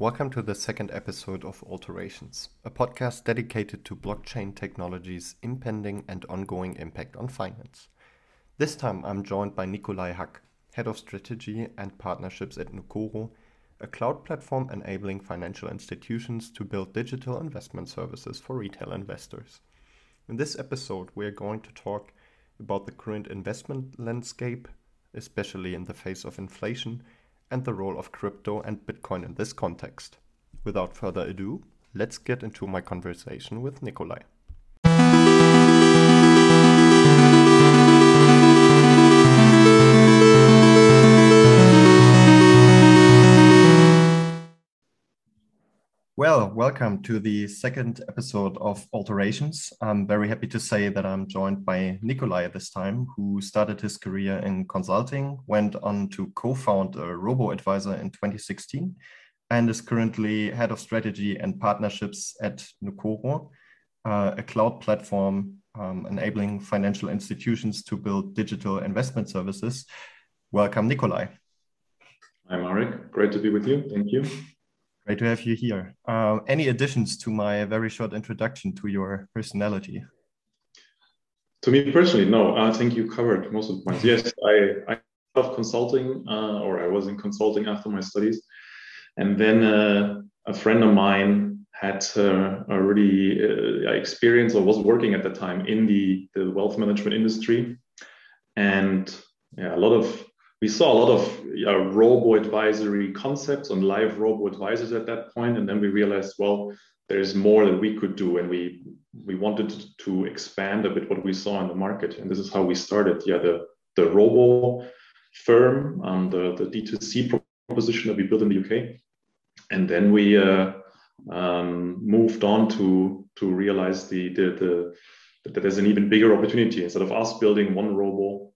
Welcome to the second episode of Alterations, a podcast dedicated to blockchain technology's impending and ongoing impact on finance. This time I'm joined by Nikolai Hack, Head of Strategy and Partnerships at Nucoro, a cloud platform enabling financial institutions to build digital investment services for retail investors. In this episode, we are going to talk about the current investment landscape, especially in the face of inflation, and the role of crypto and Bitcoin in this context. Without further ado, let's get into my conversation with Nikolai. Well, welcome to the second episode of Alterations. I'm very happy to say that I'm joined by Nikolai this time, who started his career in consulting, went on to co found a robo advisor in 2016, and is currently head of strategy and partnerships at Nucoro, uh, a cloud platform um, enabling financial institutions to build digital investment services. Welcome, Nikolai. Hi, Marek. Great to be with you. Thank you. Great to have you here. Uh, any additions to my very short introduction to your personality? To me personally, no. I think you covered most of the points. Yes, I, I love consulting, uh, or I was in consulting after my studies. And then uh, a friend of mine had uh, already uh, experience or was working at the time in the, the wealth management industry. And yeah, a lot of we saw a lot of robo advisory concepts on live robo advisors at that point and then we realized well there's more that we could do and we we wanted to expand a bit what we saw in the market and this is how we started. Yeah the the robo firm um, the the d2c proposition that we built in the uk and then we uh, um, moved on to to realize the, the the that there's an even bigger opportunity. Instead of us building one robo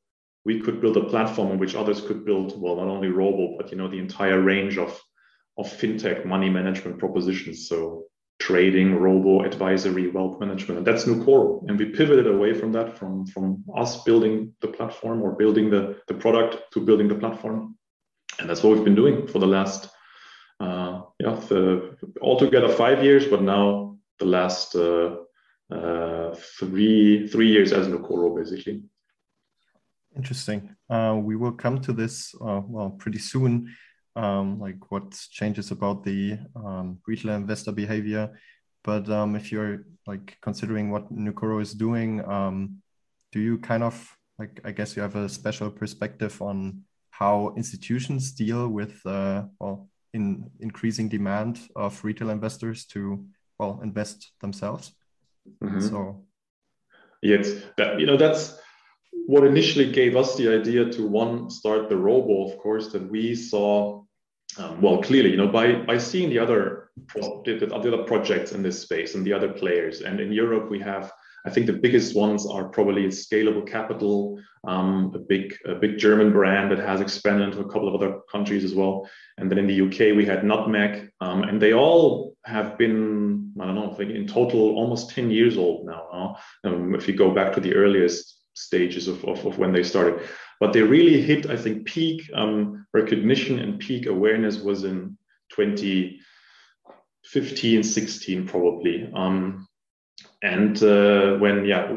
we could build a platform on which others could build, well, not only Robo, but you know, the entire range of, of fintech money management propositions. So trading, robo, advisory, wealth management. And that's Nucoro. And we pivoted away from that, from, from us building the platform or building the, the product to building the platform. And that's what we've been doing for the last, uh, yeah, the, altogether five years, but now the last uh, uh, three, three years as Nucoro, basically. Interesting. Uh, we will come to this uh, well pretty soon. Um, like what changes about the um, retail investor behavior. But um, if you're like considering what Nucoro is doing, um, do you kind of like I guess you have a special perspective on how institutions deal with uh, well in increasing demand of retail investors to well invest themselves. Mm -hmm. So yes, that you know that's what initially gave us the idea to one start the robo of course that we saw um, well clearly you know by by seeing the other the other projects in this space and the other players and in europe we have i think the biggest ones are probably scalable capital um, a big a big german brand that has expanded into a couple of other countries as well and then in the uk we had nutmeg um, and they all have been i don't know I think in total almost 10 years old now huh? um, if you go back to the earliest stages of, of, of, when they started. But they really hit, I think, peak um, recognition and peak awareness was in 2015, 16, probably. Um, and uh, when, yeah,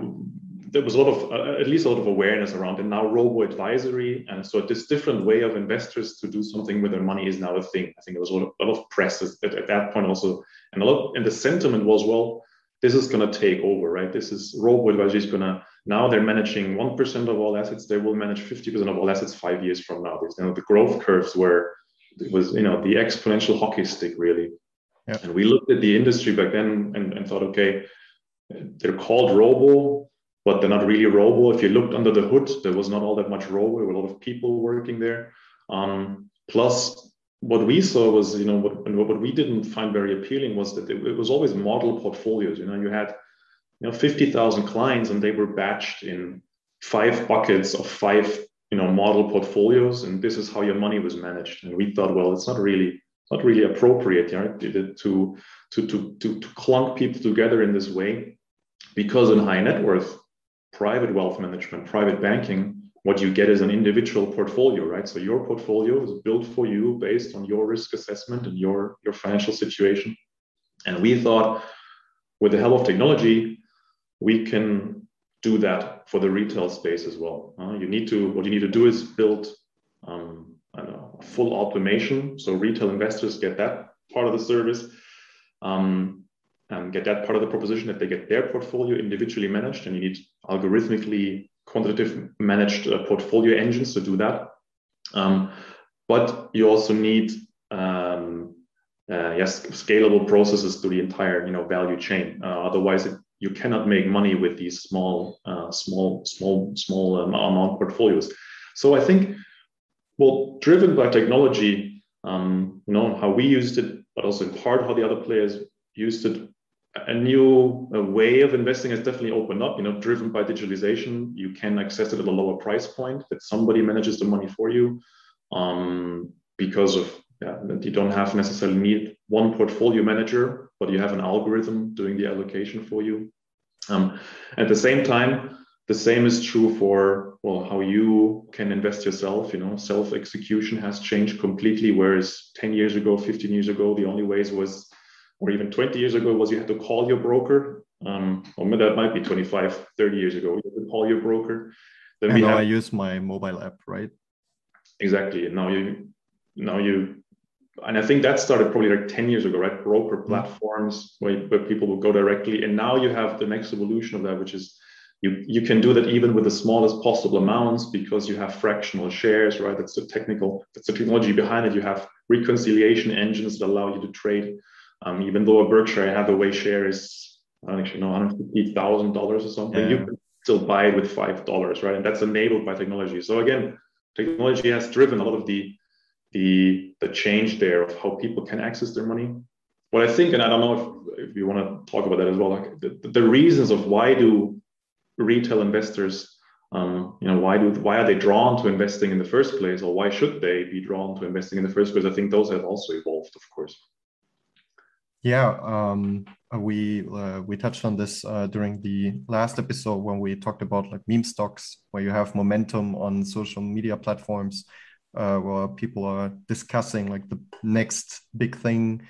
there was a lot of, uh, at least a lot of awareness around it. Now, robo advisory. And so this different way of investors to do something with their money is now a thing. I think there was a lot of, a lot of press at, at that point also. And a lot, and the sentiment was, well, this is going to take over, right? This is robo advisory is going to now they're managing 1% of all assets. They will manage 50% of all assets five years from now. There's you know, the growth curves where it was, you know, the exponential hockey stick really. Yeah. And we looked at the industry back then and, and thought, okay, they're called robo, but they're not really robo. If you looked under the hood, there was not all that much robo. There were a lot of people working there. Um, plus, what we saw was, you know, what, what we didn't find very appealing was that it, it was always model portfolios. You know, you had you know 50,000 clients and they were batched in five buckets of five you know model portfolios and this is how your money was managed and we thought well it's not really not really appropriate right to to to to, to clunk people together in this way because in high net worth private wealth management private banking what you get is an individual portfolio, right? So your portfolio is built for you based on your risk assessment and your, your financial situation. And we thought with the help of technology, we can do that for the retail space as well. Uh, you need to, what you need to do is build um, know, full automation. So retail investors get that part of the service. Um, and get that part of the proposition that they get their portfolio individually managed and you need algorithmically quantitative managed uh, portfolio engines to do that. Um, but you also need um, uh, yes scalable processes to the entire you know value chain. Uh, otherwise, it, you cannot make money with these small uh, small small small um, amount portfolios. So I think, well, driven by technology, um, you know how we used it, but also in part how the other players used it a new a way of investing has definitely opened up you know driven by digitalization. You can access it at a lower price point that somebody manages the money for you um, because of yeah, that you don't have necessarily need one portfolio manager but you have an algorithm doing the allocation for you. Um, at the same time the same is true for well how you can invest yourself you know. Self execution has changed completely whereas 10 years ago 15 years ago the only ways was or even 20 years ago was you had to call your broker. Um, or that might be 25, 30 years ago. You had to call your broker. Then we now have, I use my mobile app, right? Exactly. Now you, now you, and I think that started probably like 10 years ago, right? Broker mm-hmm. platforms where, where people will go directly. And now you have the next evolution of that, which is you, you can do that even with the smallest possible amounts because you have fractional shares, right? That's the technical, that's the technology behind it. You have reconciliation engines that allow you to trade um, even though a Berkshire Hathaway share is, I don't actually know, $150,000 or something, yeah. you can still buy it with $5, right? And that's enabled by technology. So again, technology has driven a lot of the, the, the change there of how people can access their money. What I think, and I don't know if, if you want to talk about that as well, like the, the reasons of why do retail investors um, you know why do why are they drawn to investing in the first place or why should they be drawn to investing in the first place i think those have also evolved of course yeah, um, uh, we uh, we touched on this uh, during the last episode when we talked about like meme stocks, where you have momentum on social media platforms, uh, where people are discussing like the next big thing,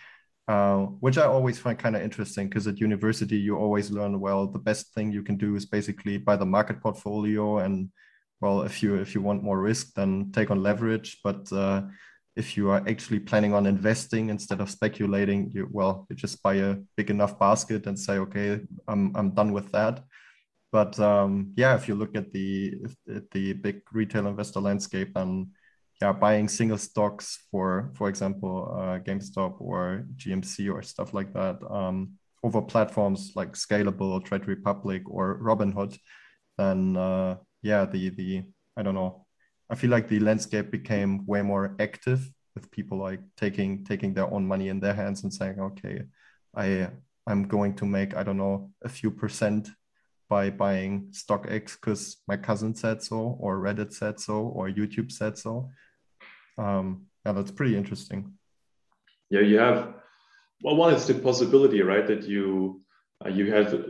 uh, which I always find kind of interesting because at university you always learn well the best thing you can do is basically buy the market portfolio and well if you if you want more risk then take on leverage, but uh, if you are actually planning on investing instead of speculating, you well, you just buy a big enough basket and say, okay, I'm I'm done with that. But um, yeah, if you look at the at the big retail investor landscape and yeah, buying single stocks for for example uh, GameStop or GMC or stuff like that um, over platforms like Scalable, or Trade Republic, or Robinhood, then uh, yeah, the the I don't know I feel like the landscape became way more active with people like taking taking their own money in their hands and saying, okay, I I'm going to make I don't know a few percent by buying stock X because my cousin said so, or Reddit said so, or YouTube said so. Um, yeah, that's pretty interesting. Yeah, you have. Well, one is the possibility, right, that you uh, you have a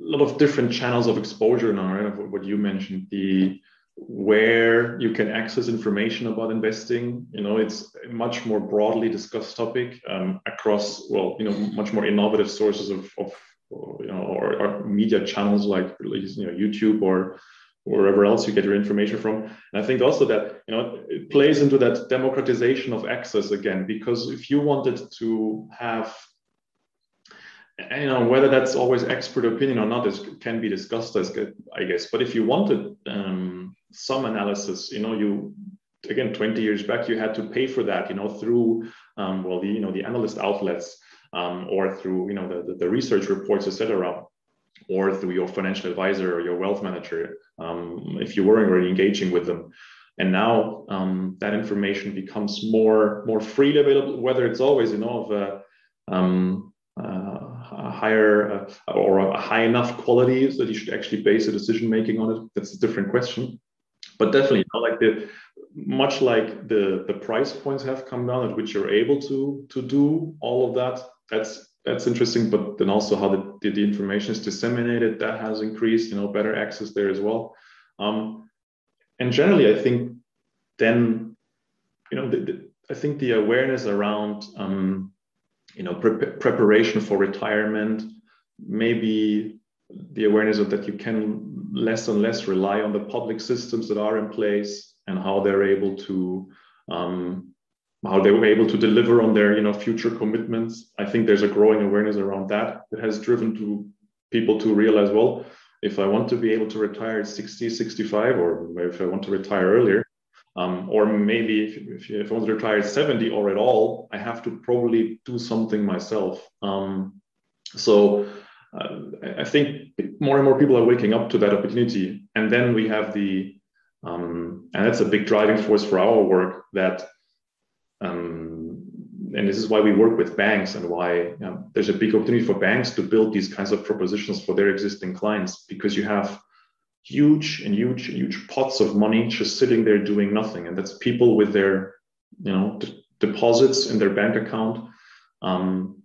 lot of different channels of exposure now, right? What you mentioned, the where you can access information about investing. You know, it's a much more broadly discussed topic um, across, well, you know, much more innovative sources of, of you know, or, or, media channels like you know YouTube or wherever else you get your information from. And I think also that you know it plays into that democratization of access again, because if you wanted to have you know whether that's always expert opinion or not is can be discussed as i guess but if you wanted um, some analysis you know you again 20 years back you had to pay for that you know through um, well the you know the analyst outlets um, or through you know the, the, research reports etc or through your financial advisor or your wealth manager um, if you weren't already engaging with them. And now um, that information becomes more more freely available whether it's always you know of a, um, uh, a higher uh, or a high enough quality that you should actually base a decision making on it. That's a different question but definitely you know, like the much like the the price points have come down at which you're able to to do all of that that's that's interesting. But then also how the, the, information is disseminated that has increased you know better access there as well. Um, and generally, I think then, you know, the, the, I think the awareness around, um, you know, pre- preparation for retirement, maybe the awareness of that you can less and less rely on the public systems that are in place and how they're able to um, how they were able to deliver on their you know future commitments. I think there's a growing awareness around that that has driven to people to realize well if i want to be able to retire at 60 65 or if i want to retire earlier um, or maybe if, if, if, i want to retire at 70 or at all i have to probably do something myself. Um, so i think more and more people are waking up to that opportunity. And then we have the um, and that's a big driving force for our work that um, and this is why we work with banks and why you know, there's a big opportunity for banks to build these kinds of propositions for their existing clients because you have huge and huge huge pots of money just sitting there doing nothing. And that's people with their you know d- deposits in their bank account um,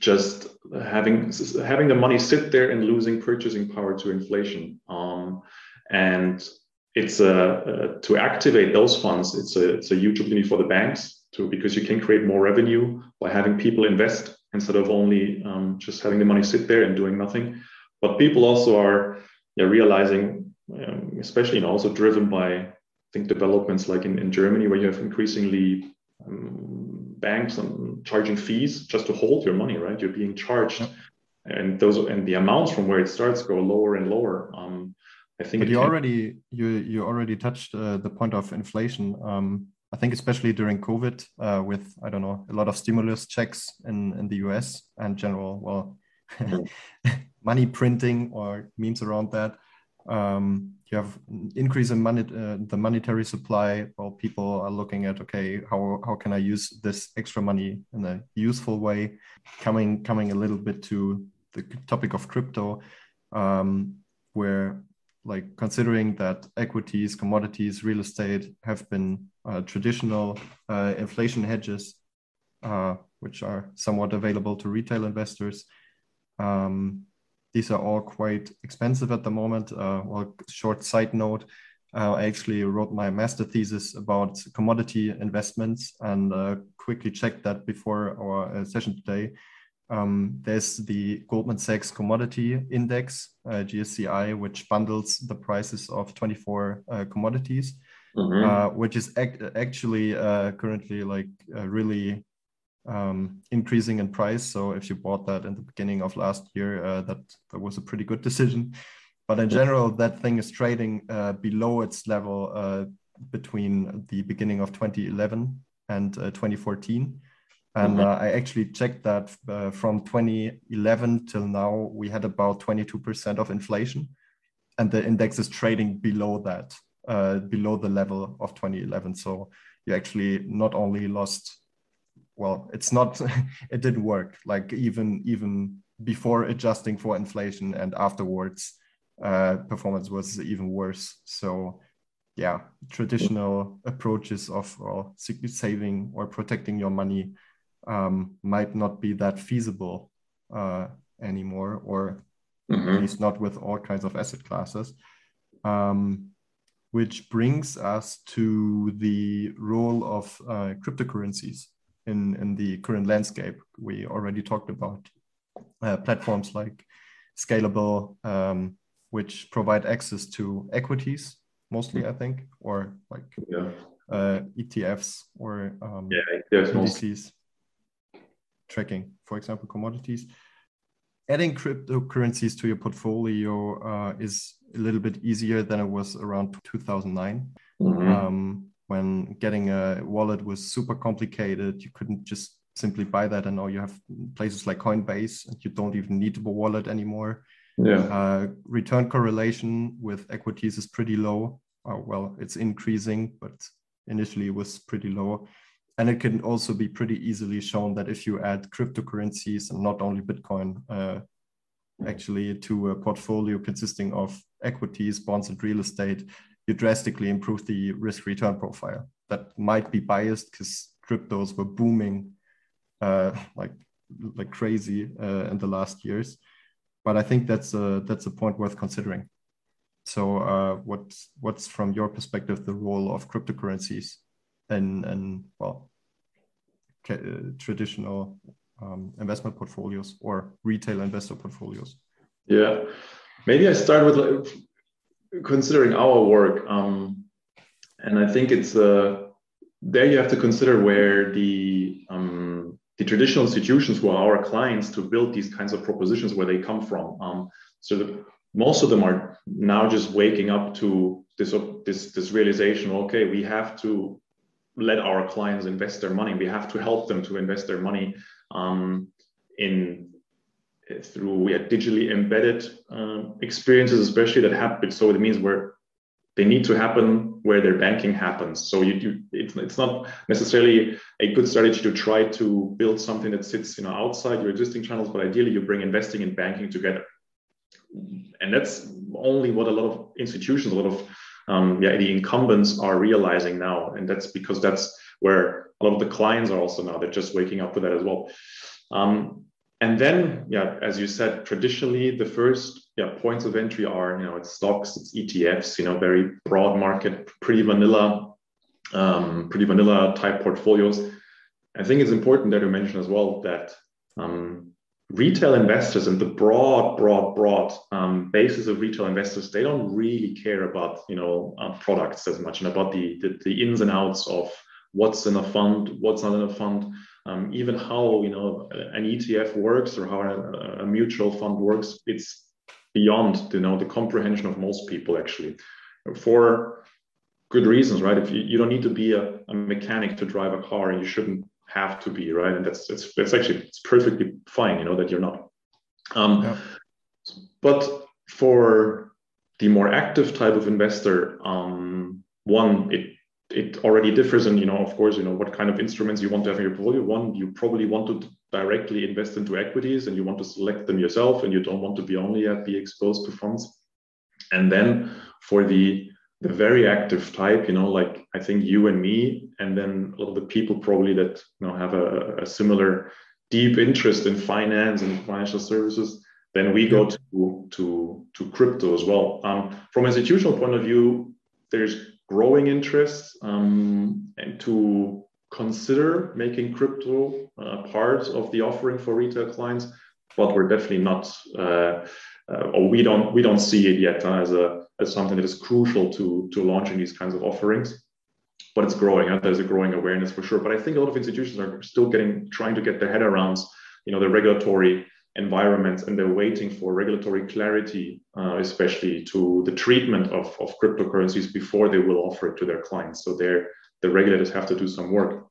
just having having the money sit there and losing purchasing power to inflation um, and it's a, uh, to activate those funds it's a it's a huge opportunity for the banks to because you can create more revenue by having people invest instead of only um, just having the money sit there and doing nothing. But people also are yeah, realizing, um, especially you know, also driven by I think developments like in, in Germany where you have increasingly um, banks and charging fees just to hold your money, right? You're being charged. Yep. And those and the amounts from where it starts go lower and lower. Um, I think. But you can... already you you already touched uh, the point of inflation. Um, I think especially during COVID, uh, with I don't know a lot of stimulus checks in in the US and general well money printing or memes around that. Um, you have increase in money uh, the monetary supply. Well, people are looking at okay, how how can I use this extra money in a useful way? Coming coming a little bit to the topic of crypto, um, where like considering that equities, commodities, real estate have been uh, traditional uh, inflation hedges, uh, which are somewhat available to retail investors. Um, these are all quite expensive at the moment. Uh, well, short side note, uh, I actually wrote my master thesis about commodity investments and uh, quickly checked that before our session today. Um, there's the Goldman Sachs Commodity Index, uh, GSCI, which bundles the prices of 24 uh, commodities, mm-hmm. uh, which is ac- actually uh, currently like uh, really um, increasing in price. So if you bought that in the beginning of last year, uh, that, that was a pretty good decision. But in general, that thing is trading below its level between the beginning of 2011 and 2014 and mm-hmm. uh, I actually checked that uh, from 2011 till now, we had about 22% of inflation, and the index is trading below that, uh, below the level of 2011. So you actually not only lost, well, it's not, it didn't work. Like even even before adjusting for inflation and afterwards, uh, performance was even worse. So yeah, traditional approaches of saving or protecting your money um, might not be that feasible uh, anymore, or mm-hmm. at least not with all kinds of asset classes. Um, which brings us to the role of uh, cryptocurrencies in, in the current landscape. We already talked about uh, platforms like Scalable, um, which provide access to equities mostly, I think, or like yeah. uh, ETFs or um, yeah, indices tracking, for example, commodities. Adding cryptocurrencies to your portfolio uh, is a little bit easier than it was around 2009. Mm-hmm. Um, when getting a wallet was super complicated, you couldn't just simply buy that, and now you have places like Coinbase, and you don't even need a wallet anymore. Yeah. Uh, return correlation with equities is pretty low. Uh, well, it's increasing, but initially it was pretty low. And it can also be pretty easily shown that if you add cryptocurrencies and not only Bitcoin, uh, actually to a portfolio consisting of equities, bonds, and real estate, you drastically improve the risk return profile. That might be biased because cryptos were booming uh, like like crazy uh, in the last years, but I think that's a that's a point worth considering. So, uh, what's what's from your perspective the role of cryptocurrencies in in well uh, traditional um, investment portfolios or retail investor portfolios? Yeah, maybe I start with considering our work, um, and I think it's uh, there you have to consider where the um, the traditional institutions who are our clients to build these kinds of propositions where they come from. Um, so the, most of them are now just waking up to this this this realization. Okay, we have to let our clients invest their money. We have to help them to invest their money um, in through have digitally embedded uh, experiences, especially that happen. So it means where they need to happen where their banking happens. So you, you it's, it's not necessarily a good strategy to try to build something that sits you know outside your existing channels, but ideally you bring investing and banking together. And that's only what a lot of institutions, a lot of um, yeah, the incumbents are realizing now, and that's because that's where a lot of the clients are also now. They're just waking up to that as well. Um, and then, yeah, as you said, traditionally the first yeah points of entry are you know it's stocks, it's ETFs, you know, very broad market, pretty vanilla, um, pretty vanilla type portfolios. I think it's important that you mention as well that um, retail investors and the broad, broad, broad um, basis of retail investors, they don't really care about you know uh, products as much and about the, the, the ins and outs of what's in a fund, what's not in a fund um, even how you know an ETF works or how a, a, mutual fund works, it's beyond you know the comprehension of most people actually, for good reasons, right? If you, you don't need to be a, a mechanic to drive a car, you shouldn't have to be, right? And that's it's, it's actually it's perfectly fine, you know, that you're not. Um, yeah. But for the more active type of investor, um, one, it it already differs and you know of course you know what kind of instruments you want to have in your portfolio. One you probably want to directly invest into equities and you want to select them yourself and you don't want to be only at be exposed to funds. And then for the the very active type you know like i think you and me and then a lot of the people probably that you know have a, a similar deep interest in finance and financial services then we go to to to crypto as well. Um, from an institutional point of view there's growing interest um, and to consider making crypto uh, part of the offering for retail clients, but we're definitely not, uh, uh, or we don't we don't see it yet as a as something that is crucial to to launching these kinds of offerings. But it's growing. Uh, there's a growing awareness for sure. But I think a lot of institutions are still getting trying to get their head around, you know, the regulatory environments and they're waiting for regulatory clarity, uh, especially to the treatment of, of cryptocurrencies before they will offer it to their clients. So they're, the regulators have to do some work.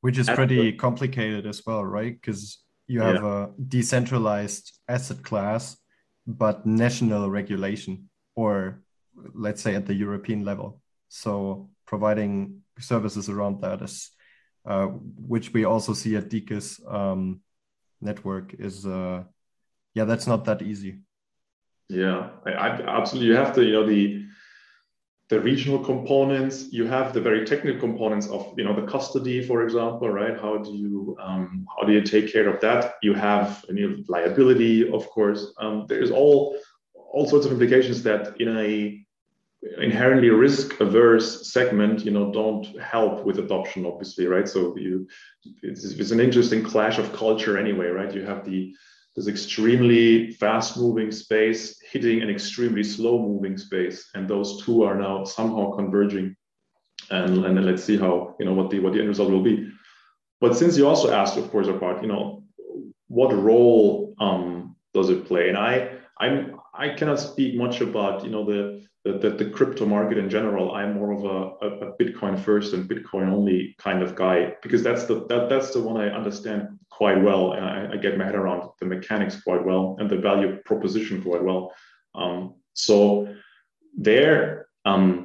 Which is pretty complicated as well, right? Because you have yeah. a decentralized asset class, but national regulation, or let's say at the European level. So providing services around that is, uh, which we also see at DECUS, um, network is uh yeah that's not that easy. Yeah I, I, absolutely you have to you know the the regional components you have the very technical components of you know the custody for example right? How do you um, how do you take care of that? You have you know, liability of course. Um, there's all all sorts of implications that in a inherently risk averse segment you know don't help with adoption obviously right? So you it's, it's an interesting clash of culture anyway right? You have the this extremely fast moving space hitting an extremely slow moving space and those two are now somehow converging. And and then let's see how you know what the what the end result will be. But since you also asked of course about you know what role um, does it play? And i i'm i cannot speak much about you know the the, the, crypto market in general, I'm more of a, a, a, Bitcoin first and Bitcoin only kind of guy because that's the that, that's the one I understand quite well and I, I, get my head around the mechanics quite well and the value proposition quite well. Um, so there, um,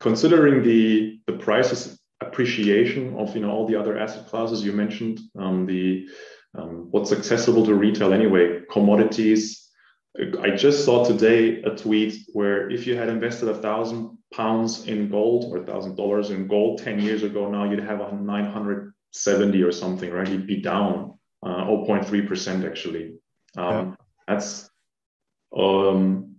considering the the prices appreciation of you know all the other asset classes you mentioned, um, the um, what's accessible to retail anyway, commodities, I just saw today a tweet where if you had invested a thousand pounds in gold or a thousand dollars in gold 10 years ago, now you'd have a 970 or something, right? You'd be down uh, 0.3% actually. Um, yeah. That's, um,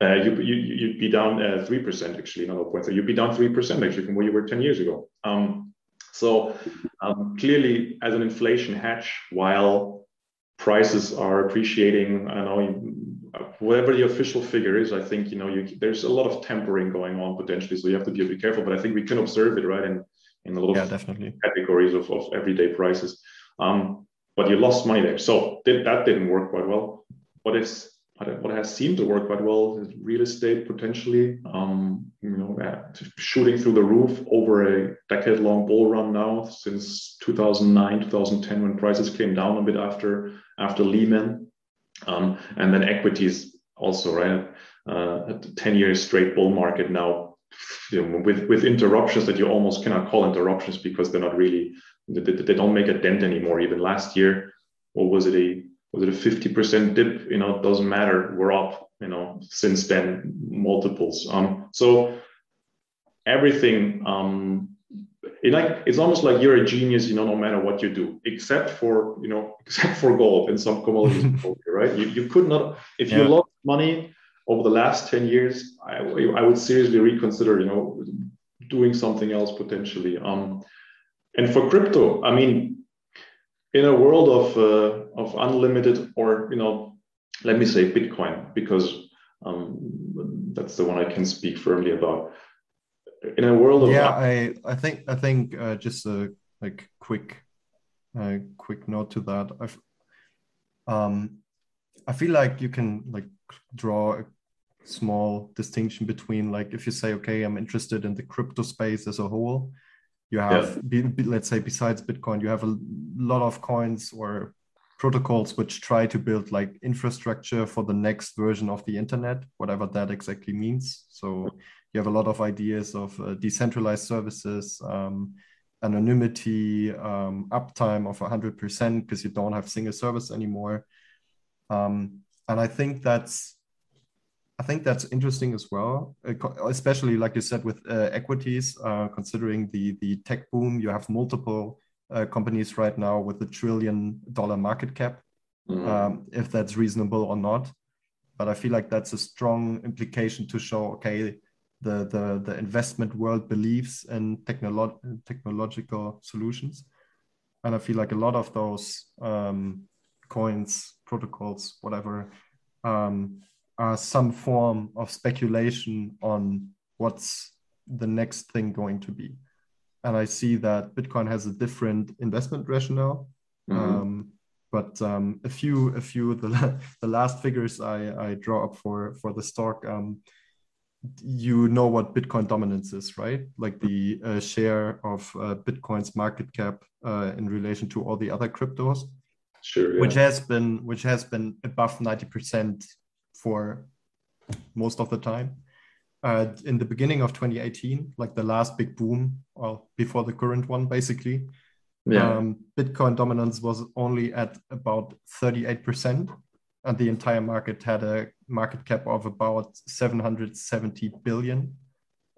Uh, you, you, you'd be down uh, 3% actually, not 0.3. You'd be down 3% actually from where you were 10 years ago. Um, so um, clearly, as an inflation hedge, while prices are appreciating, I know whatever the official figure is, I think you know you, there's a lot of tempering going on potentially, so you have to be a bit careful. But I think we can observe it right in in a lot yeah, of definitely. categories of, of everyday prices. Um, but you lost money there, so did, that didn't work quite well. What is what has seemed to work quite well is real estate potentially. Um, you know, shooting through the roof over a decade-long bull run now since 2009, 2010, when prices came down a bit after after Lehman, um, and then equities also right. Uh, 10 years straight bull market now you know, with with interruptions that you almost cannot call interruptions because they're not really they, they don't make a dent anymore. Even last year, what was it a was it a 50% dip? You know, it doesn't matter. We're up, you know, since then multiples. Um, so everything, um, it like it's almost like you're a genius, you know, no matter what you do, except for you know, except for gold and some commodities, right? You, you could not if yeah. you lost money over the last 10 years, I, I would seriously reconsider, you know, doing something else potentially. Um, and for crypto, I mean, in a world of uh, of unlimited or you know let me say bitcoin because um, that's the one i can speak firmly about. In a world of yeah i i think i think uh, just a like quick uh, quick note to that. I've um i feel like you can like draw a small distinction between like if you say okay i'm interested in the crypto space as a whole you have yeah. be, be, let's say besides bitcoin you have a lot of coins or protocols which try to build like infrastructure for the next version of the internet whatever that exactly means so you have a lot of ideas of uh, decentralized services um, anonymity um, uptime of 100% because you don't have single service anymore um, and i think that's I think that's interesting as well, uh, especially like you said with uh, equities. Uh, considering the the tech boom, you have multiple uh, companies right now with a trillion dollar market cap. Mm-hmm. Um, if that's reasonable or not, but I feel like that's a strong implication to show okay, the the the investment world believes in technolo- technological solutions, and I feel like a lot of those um, coins, protocols, whatever. Um, are some form of speculation on what's the next thing going to be. And I see that Bitcoin has a different investment rationale. Mm-hmm. Um, but um, a few, a few the, the last figures I, I draw up for for the stock, um, you know what Bitcoin dominance is, right? Like the uh, share of uh, Bitcoin's market cap uh, in relation to all the other cryptos, sure, yeah. which has been which has been above ninety percent for most of the time. Uh, in the beginning of 2018, like the last big boom, well, before the current one, basically, yeah. um, Bitcoin dominance was only at about 38%, and the entire market had a market cap of about 770 billion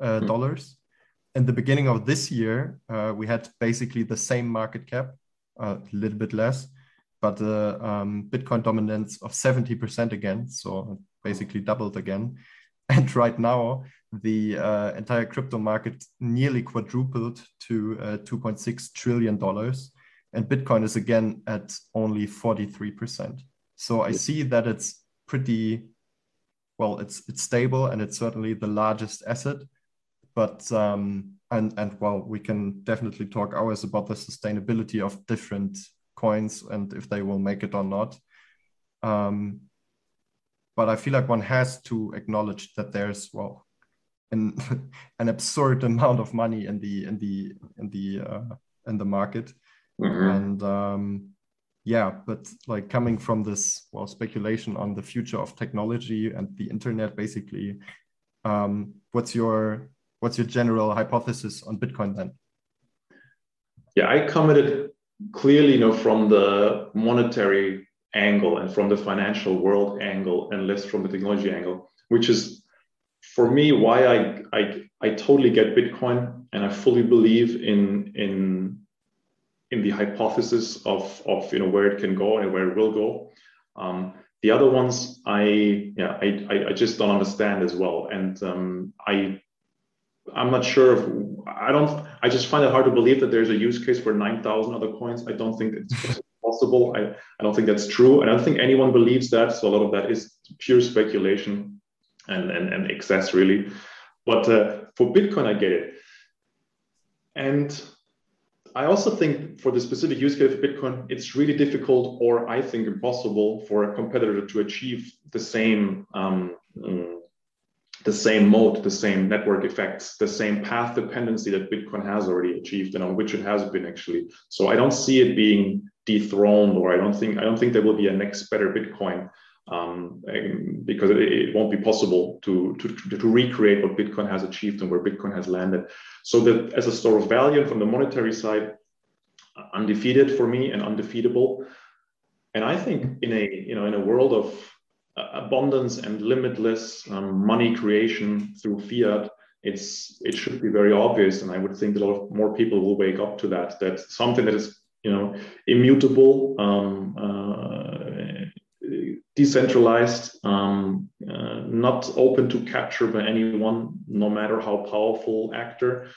uh, mm. dollars. In the beginning of this year, uh, we had basically the same market cap, uh, a little bit less, but uh, um, Bitcoin dominance of 70% again, so basically doubled again. And right now, the uh, entire crypto market nearly quadrupled to uh, 2.6 trillion dollars, and Bitcoin is again at only 43%. So I see that it's pretty well. It's it's stable, and it's certainly the largest asset. But um, and and well, we can definitely talk hours about the sustainability of different coins and if they will make it or not. Um, but I feel like one has to acknowledge that there's well an an absurd amount of money in the in the in the uh, in the market, mm-hmm. and um, yeah, but like coming from this well speculation on the future of technology and the internet, basically, um, what's your what's your general hypothesis on Bitcoin then? Yeah, I commented clearly, you know, from the monetary angle and from the financial world angle and less from the technology angle, which is for me why I I, I totally get Bitcoin and I fully believe in in in the hypothesis of of you know where it can go and where it will go. Um, the other ones, I yeah, I, I just don't understand as well, and um, I I'm not sure if I don't. I just find it hard to believe that there's a use case for nine thousand other coins. I don't think it's possible. I, I don't think that's true. And I don't think anyone believes that. So a lot of that is pure speculation and and, and excess really. But uh, for Bitcoin, I get it. And I also think for the specific use case of Bitcoin, it's really difficult, or I think impossible, for a competitor to achieve the same um, um, the same mode, the same network effects, the same path dependency that Bitcoin has already achieved, and on which it has been actually. So I don't see it being dethroned, or I don't think I don't think there will be a next better Bitcoin um, because it, it, won't be possible to, to, to recreate what Bitcoin has achieved and where Bitcoin has landed. So that as a store of value from the monetary side, undefeated for me and undefeatable. And I think in a you know in a world of abundance and limitless um, money creation through fiat, it's it should be very obvious, and I would think a lot of more people will wake up to that. That something that is you know immutable, um, uh, decentralized, um, uh, not open to capture by anyone, no matter how powerful actor.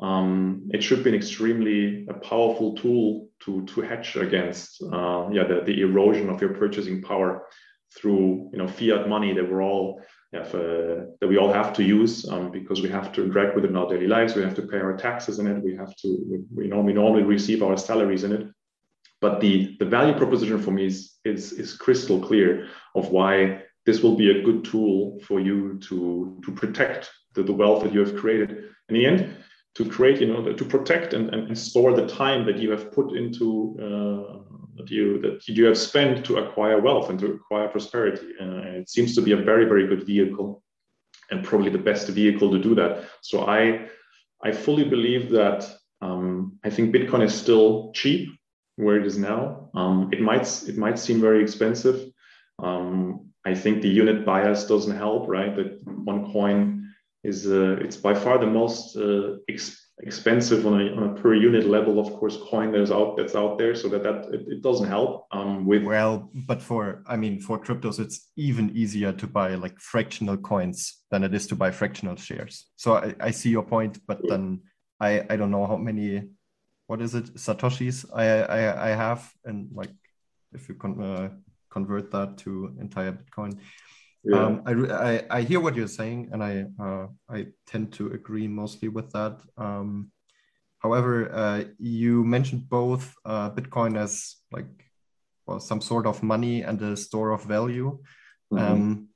Um, it should be an extremely a powerful tool to to hedge against uh, yeah the, the erosion of your purchasing power through you know fiat money that we're all have, uh, that we all have to use um, because we have to interact with it in our daily lives. We have to pay our taxes in it. We have to we, we, we normally receive our salaries in it. But the the value proposition for me is is is crystal clear of why this will be a good tool for you to to protect the, the wealth that you have created. In the end, to create, you know, to protect and, and store the time that you have put into uh, that you that you have spent to acquire wealth and to acquire prosperity. Uh, it seems to be a very very good vehicle, and probably the best vehicle to do that. So I I fully believe that um, I think Bitcoin is still cheap where it is now. Um, it might it might seem very expensive. Um, I think the unit bias doesn't help, right? That one coin is uh, it's by far the most uh, ex- expensive on a, on a per unit level of course coin that's out that's out there. So that that it, it doesn't help um with well but for i mean for cryptos it's even easier to buy like fractional coins than it is to buy fractional shares. So i, I see your point but then i i don't know how many what is it? Satoshis i i, I have and like if you can uh, convert that to entire bitcoin yeah. Um, I, I, I hear what you're saying, and I uh, I tend to agree mostly with that. Um, however, uh, you mentioned both uh, Bitcoin as like well some sort of money and a store of value. Mm-hmm. Um,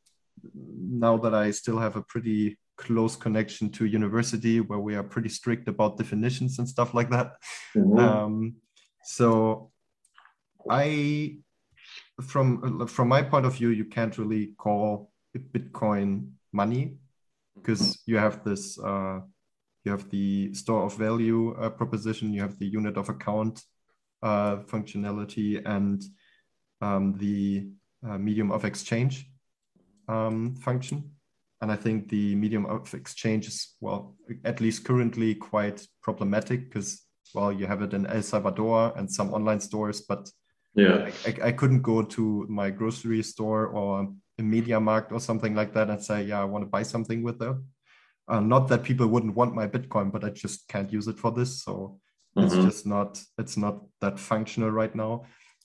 now that I still have a pretty close connection to university where we are pretty strict about definitions and stuff like that. Mm-hmm. Um, so I from from my point of view, you can't really call Bitcoin money because you have this uh, you have the store of value uh, proposition, you have the unit of account uh, functionality, and um, the uh, medium of exchange um, function. And I think the medium of exchange is well, at least currently, quite problematic because well, you have it in El Salvador and some online stores, but yeah. I, I, couldn't go to my grocery store or a MediaMarkt or something like that and say yeah i want to buy something with them. Uh, not that people wouldn't want my bitcoin but i just can't use it for this so mm-hmm. it's just not it's not that functional right now.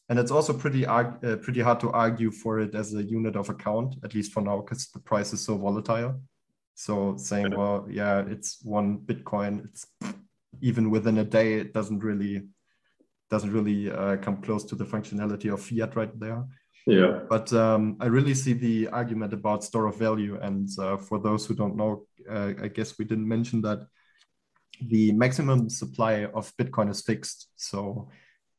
And it's also pretty uh, pretty hard to argue for it as a unit of account at least for now because the price is so volatile. So saying well yeah it's one bitcoin it's even within a day it doesn't really doesn't really uh, come close to the functionality of fiat right there. Yeah. But um, I really see the argument about store of value. And uh, for those who don't know, uh, I guess we didn't mention that the maximum supply of Bitcoin is fixed. So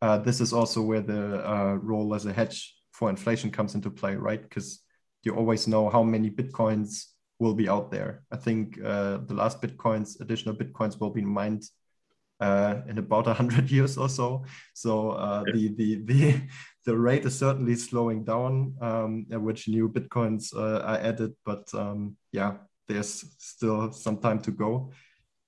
uh, this is also where the uh, role as a hedge for inflation comes into play, right? Because you always know how many Bitcoins will be out there. I think uh, the last Bitcoins, additional Bitcoins will be mined uh, in about 100 years or so. So uh, the, the, the, the rate is certainly slowing down, um, at which new Bitcoins uh, are added. But um, yeah, there's still some time to go.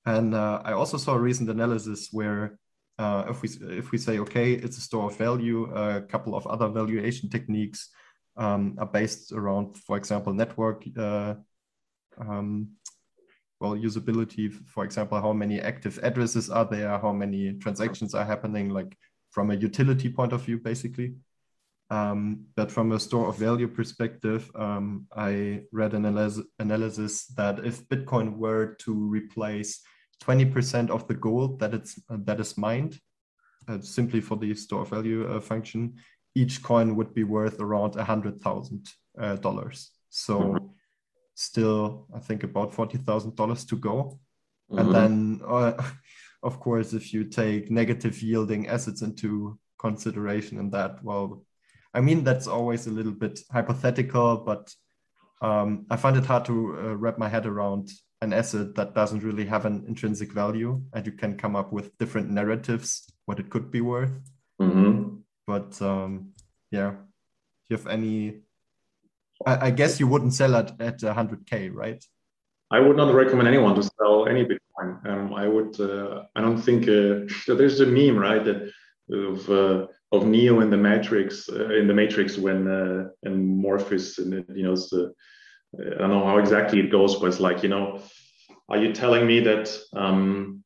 And uh, I also saw a recent analysis where uh, if we if we say okay, it's a store of value, a couple of other valuation techniques um, are based around, for example, network uh, um, well usability. For example, how many active addresses are there, how many transactions are happening, like from a utility point of view, basically. Um, but from a store of value perspective, um, I read an analysis, analysis that if Bitcoin were to replace 20% of the gold that it's uh, that is mined, uh, simply for the store of value uh, function, each coin would be worth around a hundred thousand uh, dollars. So mm-hmm. Still, I think about forty thousand dollars to go. Mm-hmm. And then, uh, of course, if you take negative yielding assets into consideration in that, well, I mean, that's always a little bit hypothetical, but um, I find it hard to uh, wrap my head around an asset that doesn't really have an intrinsic value, and you can come up with different narratives what it could be worth. Mm-hmm. But um, yeah, do you have any? I, guess you wouldn't sell it at 100k, right? I would not recommend anyone to sell any Bitcoin. Um, I would. Uh, I don't think uh, there's a meme, right? That of uh, of Neo in the Matrix uh, in the Matrix when uh, and Morpheus and you know I don't know how exactly it goes, but it's like you know, are you telling me that um,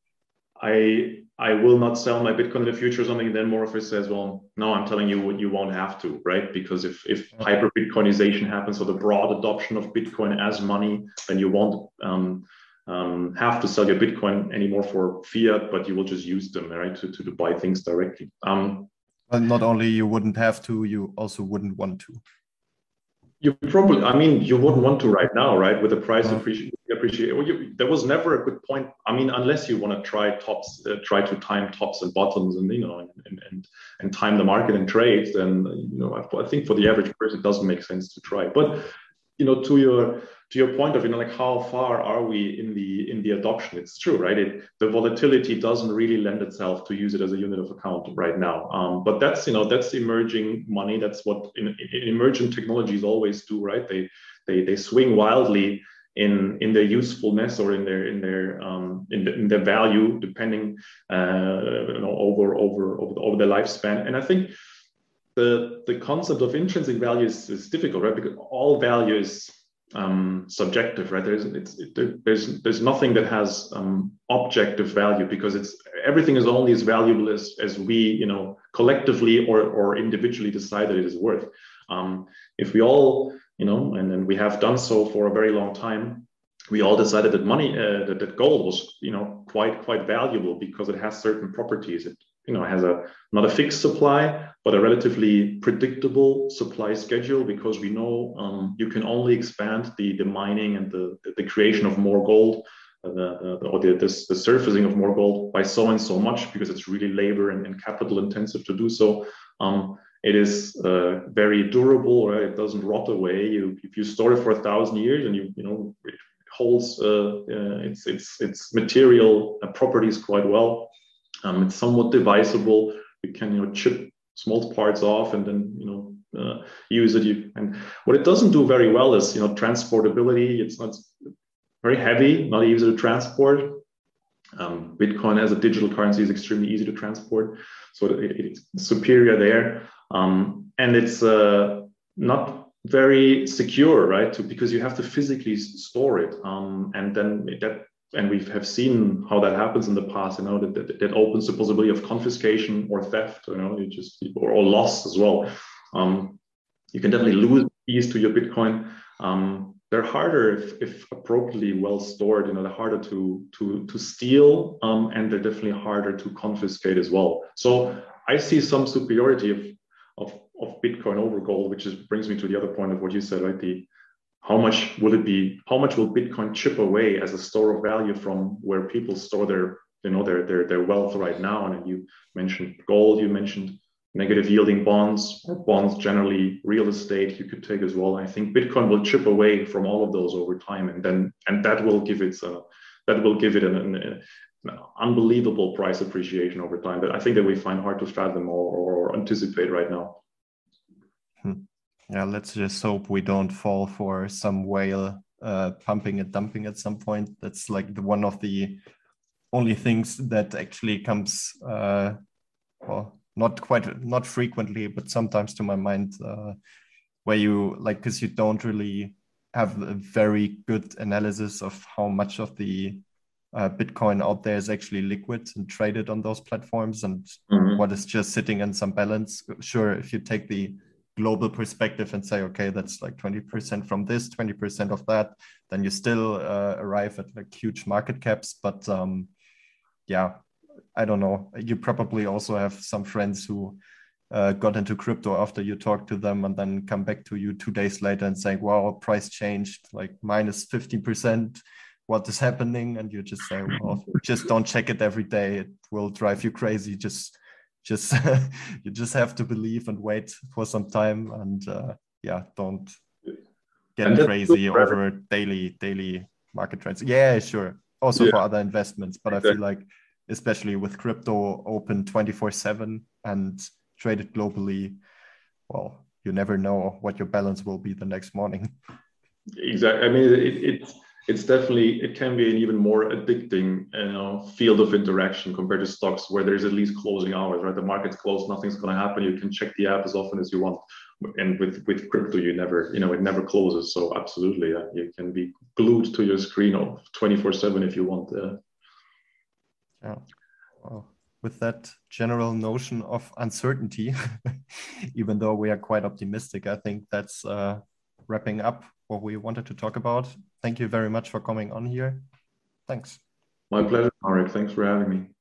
I I will not sell my Bitcoin in the future or something? Then Morpheus says, well, no, I'm telling you what you won't have to, right? Because if if hyper Bitcoinization happens or the broad adoption of Bitcoin as money, then you won't. Um, um, have to sell your Bitcoin anymore for fiat, but you will just use them, right, to, to, to buy things directly. Um, and not only you wouldn't have to, you also wouldn't want to. You probably, I mean, you wouldn't want to right now, right? With the price appreciate, appreciate. Well, you, there was never a good point. I mean, unless you want to try tops, uh, try to time tops and bottoms, and you know, and and and time the market and trades, then you know, I, I think for the average person, it doesn't make sense to try. But you know, to your to your point of you know like how far are we in the in the adoption? It's true right? It, the volatility doesn't really lend itself to use it as a unit of account right now. Um, but that's you know that's emerging money. That's what in, in emerging technologies always do right? They they they swing wildly in in their usefulness or in their in their um, in, the, in their value depending uh, you know over over over the, over the lifespan. And i think the the concept of intrinsic value is, is difficult right? Because all value is um, subjective, right? There's it's it, there's there's nothing that has um, objective value because it's everything is only as valuable as as we you know collectively or or individually decide that it is worth. Um, if we all you know and and we have done so for a very long time, we all decided that money uh, that, that gold was you know quite quite valuable because it has certain properties. It you know has a not a fixed supply but a relatively predictable supply schedule because we know um, you can only expand the the mining and the the, creation of more gold uh, the, the, or the, this, the surfacing of more gold by so and so much because it's really labor and, and capital intensive to do so um, it is uh, very durable right? it doesn't rot away you, if you store it for a thousand years and you you know it holds uh, uh its its its material properties quite well um, it's somewhat divisible. You can you know chip small parts off and then you know uh, use it. You, and what it doesn't do very well is you know transportability. It's not very heavy, not easy to transport. Um, Bitcoin as a digital currency is extremely easy to transport, so it, it's superior there. Um, and it's uh, not very secure, right? To, because you have to physically store it, um, and then that and we have seen how that happens in the past. You know that, that, that opens the possibility of confiscation or theft. You know, you just or, or loss as well. Um, you can definitely lose keys to your Bitcoin. Um, they're harder if, if, appropriately well stored. You know, they're harder to to to steal, um, and they're definitely harder to confiscate as well. So I see some superiority of of, of Bitcoin over gold, which is brings me to the other point of what you said, right? The how much will it be how much will bitcoin chip away as a store of value from where people store their you know their their, their wealth right now? And you mentioned gold you mentioned negative yielding bonds or bonds generally real estate you could take as well. I think bitcoin will chip away from all of those over time and then and that will give it a, that will give it an, an, an, unbelievable price appreciation over time. That i think that we find hard to fathom or, or anticipate right now hmm. Yeah, let's just hope we don't fall for some whale uh, pumping and dumping at some point. That's like the one of the only things that actually comes, uh, well, not quite, not frequently, but sometimes to my mind uh, where you like because you don't really have a very good analysis of how much of the uh, Bitcoin out there is actually liquid and traded on those platforms and mm-hmm. what is just sitting in some balance. Sure, if you take the global perspective and say, okay, that's like 20% from this, 20% of that, then you still uh, arrive at like huge market caps. But um, yeah, I don't know. You probably also have some friends who uh, got into crypto after you talk to them and then come back to you two days later and say, wow, price changed like minus 50%. What is happening? And you just say, well, just don't check it every day. It will drive you crazy. Just, just, you just have to believe and wait for some time. And uh, yeah, don't get crazy over daily, daily market trends. Yeah, sure. Also yeah. for other investments. But I feel like, especially with crypto open 24 7 and traded globally, well, you never know what your balance will be the next morning. Exactly. I mean, it, it's it's definitely it can be an even more addicting you know, field of interaction compared to stocks where there's at least closing hours. Right, the market's closed, nothing's going to happen. You can check the app as often as you want. And with with crypto, you never you know it never closes. So absolutely, yeah, you can be glued to your screen of twenty four seven if you want. Uh, yeah. Well, with that general notion of uncertainty, even though we are quite optimistic, I think that's uh, wrapping up what we wanted to talk about. Thank you very much for coming on here. Thanks. My pleasure, Marek. Thanks for having me.